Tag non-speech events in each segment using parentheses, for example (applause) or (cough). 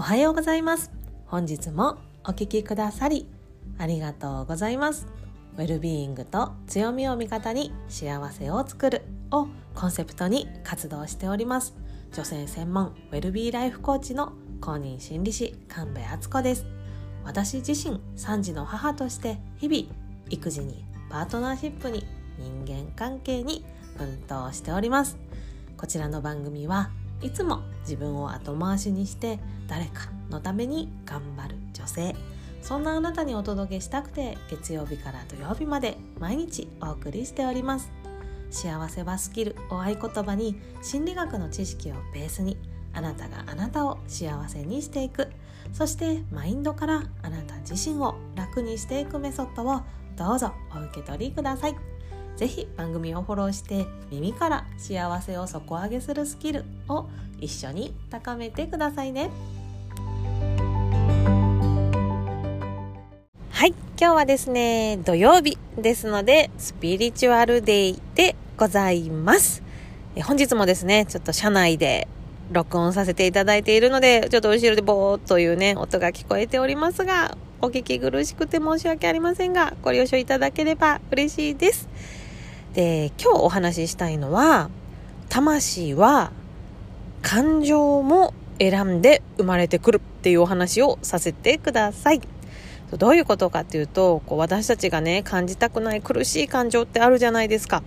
おはようございます。本日もお聞きくださりありがとうございます。ウェルビーイングと強みを味方に幸せを作るをコンセプトに活動しております。女性専門ウェルビーライフコーチの公認心理師神戸敦子です。私自身3児の母として日々育児にパートナーシップに人間関係に奮闘しております。こちらの番組はいつも自分を後回しにして誰かのために頑張る女性。そんなあなたにお届けしたくて月曜日から土曜日まで毎日お送りしております。幸せはスキルを合言葉に心理学の知識をベースにあなたがあなたを幸せにしていく。そしてマインドからあなた自身を楽にしていくメソッドをどうぞお受け取りください。ぜひ番組をフォローして耳から幸せを底上げするスキルを一緒に高めてくださいね。はい今日はですね土曜日ですのでスピリチュアルデイでございます。え本日もですねちょっと車内で録音させていただいているのでちょっと後ろでボーっというね音が聞こえておりますがお聞き苦しくて申し訳ありませんがご了承いただければ嬉しいです。で今日お話ししたいのは魂は感情も選んで生まれてくるっていうお話をさせてください。どういうことかっていうとこう私たちがね感じたくない苦しい感情ってあるじゃないですか。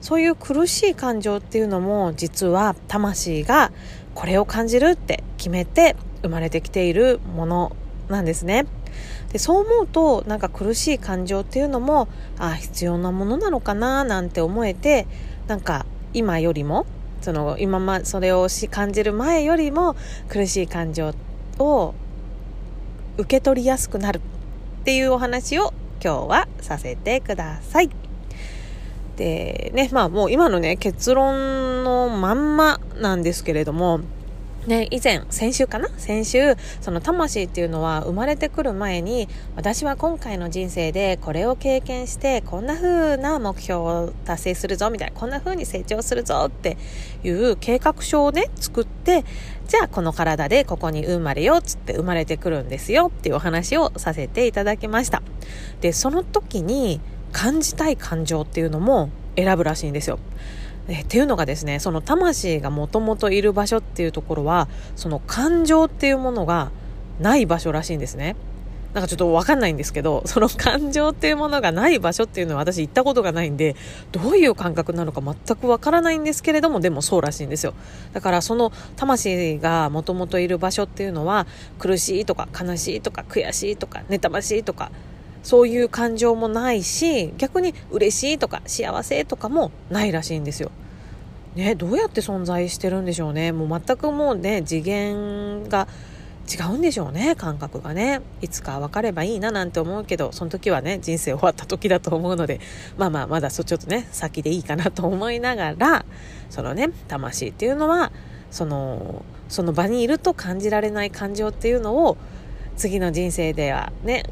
そういう苦しい感情っていうのも実は魂がこれを感じるって決めて生まれてきているものなんですね。でそう思うとなんか苦しい感情っていうのもあ必要なものなのかななんて思えてなんか今よりもその今まそれをし感じる前よりも苦しい感情を受け取りやすくなるっていうお話を今日はさせてください。でねまあもう今のね結論のまんまなんですけれどもね、以前、先週かな？先週、その魂っていうのは生まれてくる前に、私は今回の人生でこれを経験して、こんな風な目標を達成するぞ、みたいな、こんな風に成長するぞっていう計画書をね、作って、じゃあこの体でここに生まれよ、つって生まれてくるんですよっていうお話をさせていただきました。で、その時に感じたい感情っていうのも選ぶらしいんですよ。えっていうのがですねその魂がもともといる場所っていうところはその感情っていうものがない場所らしいんですね。なんかちょっとわかんないんですけどその感情っていうものがない場所っていうのは私行ったことがないんでどういう感覚なのか全くわからないんですけれどもでもそうらしいんですよ。だからその魂がもともといる場所っていうのは苦しいとか悲しいとか悔しいとか妬ましいとかそういう感情もないし逆に嬉しいとか幸せとかもないらしいんですよ。ね、どうやって存在してるんでしょうねもう全くもうね次元が違うんでしょうね感覚がねいつか分かればいいななんて思うけどその時はね人生終わった時だと思うのでまあまあまだそちょっとね先でいいかなと思いながらそのね魂っていうのはそのその場にいると感じられない感情っていうのを次の人生ではね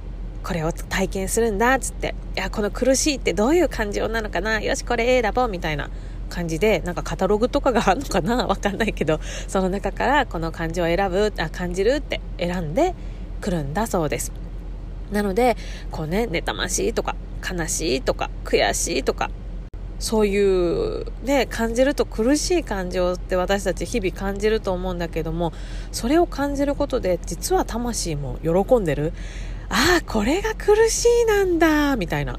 これを体験するんだっつっていやこの苦しいってどういう感情なのかなよしこれ選ぼうみたいな感じでなんかカタログとかがあるのかな (laughs) わかんないけどその中からこの漢字を選ぶあ感じるって選んでくるんだそうです。なのでこうね妬ましいとか悲しいとか悔しいとかそういうね感じると苦しい感情って私たち日々感じると思うんだけどもそれを感じることで実は魂も喜んでる。ああ、これが苦しいなんだ、みたいな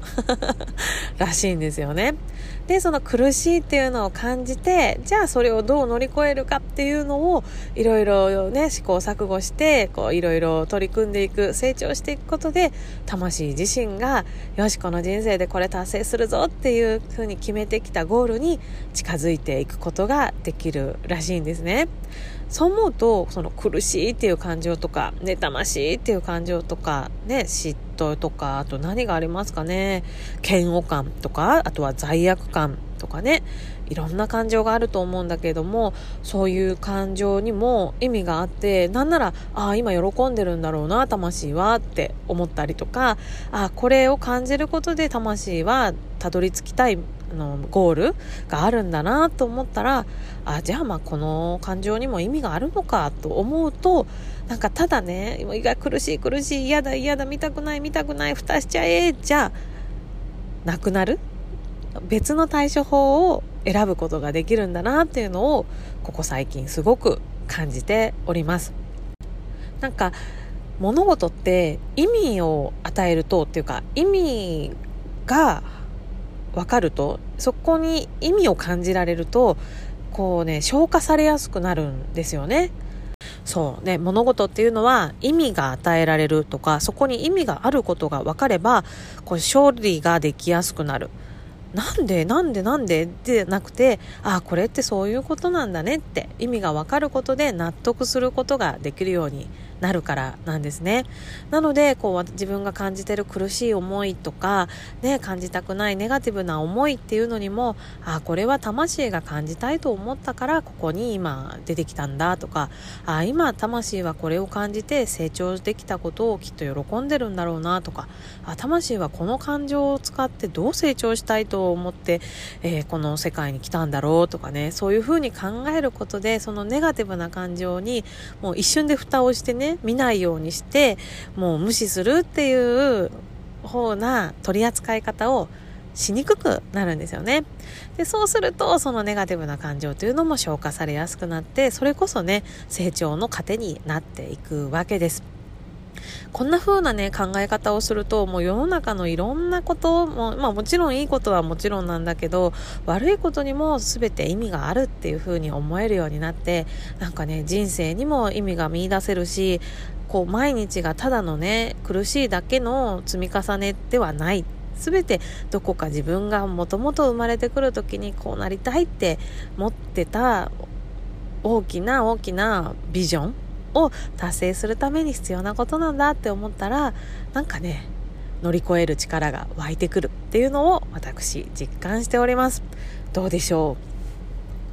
(laughs) らしいんですよね。で、その苦しいっていうのを感じて、じゃあそれをどう乗り越えるかっていうのを、いろいろね、試行錯誤して、こう、いろいろ取り組んでいく、成長していくことで、魂自身が、よし、この人生でこれ達成するぞっていうふうに決めてきたゴールに近づいていくことができるらしいんですね。そう思うと、その苦しいっていう感情とか、妬ましいっていう感情とか、ね、嫉妬とか、あと何がありますかね、嫌悪感とか、あとは罪悪感とかね、いろんな感情があると思うんだけども、そういう感情にも意味があって、なんなら、ああ、今喜んでるんだろうな、魂はって思ったりとか、ああ、これを感じることで魂はたどり着きたいのゴールがあるんだなと思ったらあじゃあまあこの感情にも意味があるのかと思うとなんかただね胃が苦しい苦しい嫌だ嫌だ見たくない見たくない蓋しちゃえじゃなくなる？別の対処法を選ぶことができるんだなっていうのをここ最近すごく感じております。なんか物事って意味を与えるとっていうか意味が分かるとそこに意味を感じられるとこうね消化されやすくなるんですよね。そうね物事っていうのは意味が与えられるとかそこに意味があることが分かればこう勝利ができやすくなる。なんでなんでなんででなくてああこれってそういうことなんだねって意味が分かることで納得することができるようになるからなんですね。なので、こう、自分が感じてる苦しい思いとか、ね、感じたくないネガティブな思いっていうのにも、あ、これは魂が感じたいと思ったから、ここに今出てきたんだとか、あ、今魂はこれを感じて成長できたことをきっと喜んでるんだろうなとか、あ、魂はこの感情を使ってどう成長したいと思って、えー、この世界に来たんだろうとかね、そういうふうに考えることで、そのネガティブな感情にもう一瞬で蓋をしてね、ね見ないようにしてもう無視するっていう方な取り扱い方をしにくくなるんですよね。で、そうすると、そのネガティブな感情というのも消化されやすくなって、それこそね、成長の糧になっていくわけです。こんな風なね、考え方をすると、もう世の中のいろんなことも、まあもちろんいいことはもちろんなんだけど、悪いことにも全て意味があるっていう風に思えるようになって、なんかね、人生にも意味が見出せるし、こう毎日がただのね、苦しいだけの積み重ねではない。全てどこか自分がもともと生まれてくる時にこうなりたいって持ってた大きな大きなビジョンを達成するために必要なことなんだって思ったらなんかね乗り越える力が湧いてくるっていうのを私実感しております。どうでしょ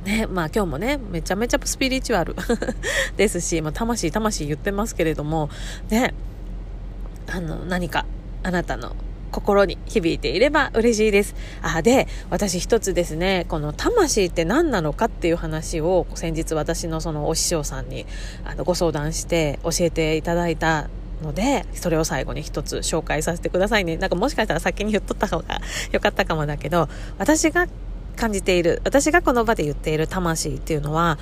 う？ねまあ今日もねめちゃめちゃスピリチュアル (laughs) ですし、まあ、魂魂言ってますけれどもねあの何かあなたの心に響いていれば嬉しいです。あ、で、私一つですね、この魂って何なのかっていう話を先日私のそのお師匠さんにあのご相談して教えていただいたので、それを最後に一つ紹介させてくださいね。なんかもしかしたら先に言っとった方がよかったかもだけど、私が感じている、私がこの場で言っている魂っていうのは、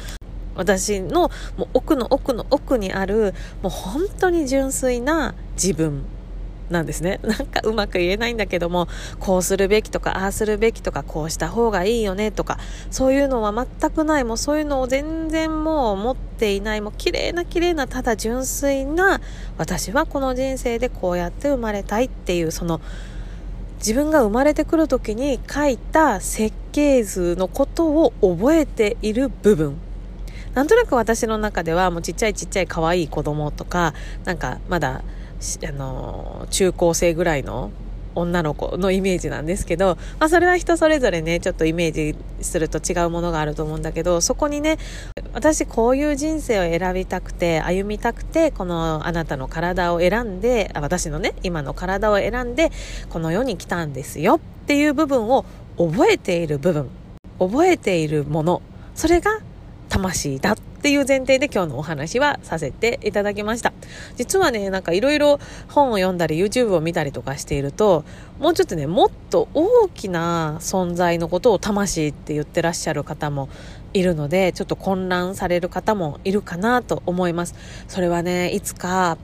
私のもう奥の奥の奥にある、もう本当に純粋な自分なんですね。(laughs) なんかうまく言えないんだけども、こうするべきとか、ああするべきとか、こうした方がいいよねとか、そういうのは全くない。もうそういうのを全然もう持っていない。もう綺麗な綺麗な、ただ純粋な、私はこの人生でこうやって生まれたいっていう、その、自分が生まれてくる時に書いた設計図のことを覚えている部分なんとなく私の中ではもうちっちゃいちっちゃい可愛い子供とかなんかまだあの中高生ぐらいの女の子のイメージなんですけど、まあ、それは人それぞれねちょっとイメージすると違うものがあると思うんだけどそこにね私こういう人生を選びたくて歩みたくてこのあなたの体を選んで私のね今の体を選んでこの世に来たんですよっていう部分を覚えている部分覚えているものそれが魂だっていう前提で今日のお話はさせていただきました。実はね、なんかいろいろ本を読んだり YouTube を見たりとかしていると、もうちょっとね、もっと大きな存在のことを魂って言ってらっしゃる方もいるので、ちょっと混乱される方もいるかなと思います。それはね、いつか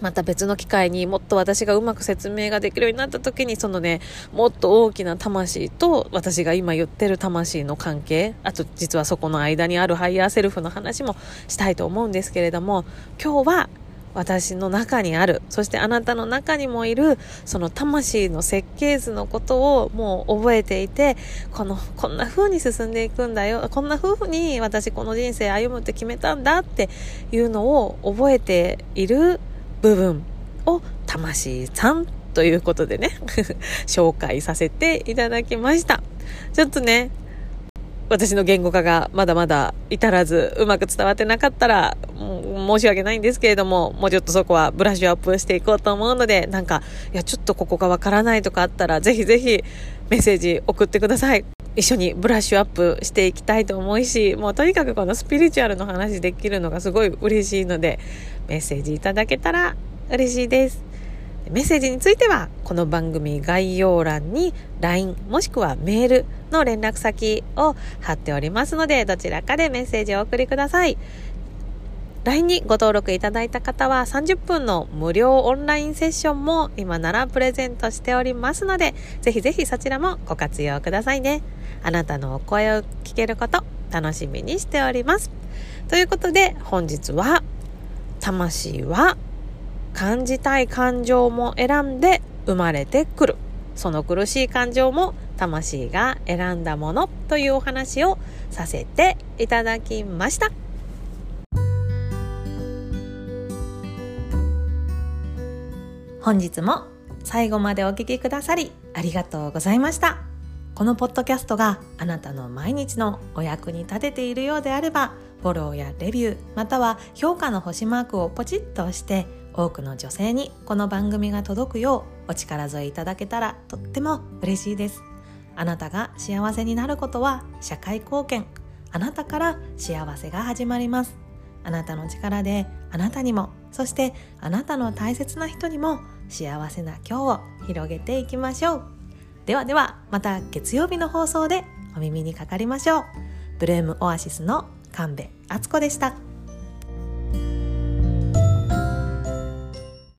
また別の機会にもっと私がうまく説明ができるようになった時にそのねもっと大きな魂と私が今言ってる魂の関係あと実はそこの間にあるハイヤーセルフの話もしたいと思うんですけれども今日は私の中にあるそしてあなたの中にもいるその魂の設計図のことをもう覚えていてこのこんな風に進んでいくんだよこんな風に私この人生歩むって決めたんだっていうのを覚えている部分を魂さんということでね (laughs) 紹介させていただきましたちょっとね私の言語化がまだまだ至らずうまく伝わってなかったら申し訳ないんですけれどももうちょっとそこはブラッシュアップしていこうと思うのでなんかいやちょっとここがわからないとかあったらぜひぜひメッセージ送ってください。一緒にブラッシュアップしていきたいと思うし、もうとにかくこのスピリチュアルの話できるのがすごい嬉しいので、メッセージいただけたら嬉しいです。メッセージについては、この番組概要欄に LINE もしくはメールの連絡先を貼っておりますので、どちらかでメッセージをお送りください。LINE にご登録いただいた方は30分の無料オンラインセッションも今ならプレゼントしておりますので、ぜひぜひそちらもご活用くださいね。あなたのお声を聞けること楽しみにしております。ということで本日は魂は感じたい感情も選んで生まれてくる。その苦しい感情も魂が選んだものというお話をさせていただきました。本日も最後までお聴きくださりありがとうございました。このポッドキャストがあなたの毎日のお役に立てているようであれば、フォローやレビュー、または評価の星マークをポチッと押して多くの女性にこの番組が届くようお力添えいただけたらとっても嬉しいです。あなたが幸せになることは社会貢献あなたから幸せが始まりますあなたの力であなたにもそしてあなたの大切な人にも幸せな今日を広げていきましょうではではまた月曜日の放送でお耳にかかりましょう。ブルームオアシスの神戸敦子でした。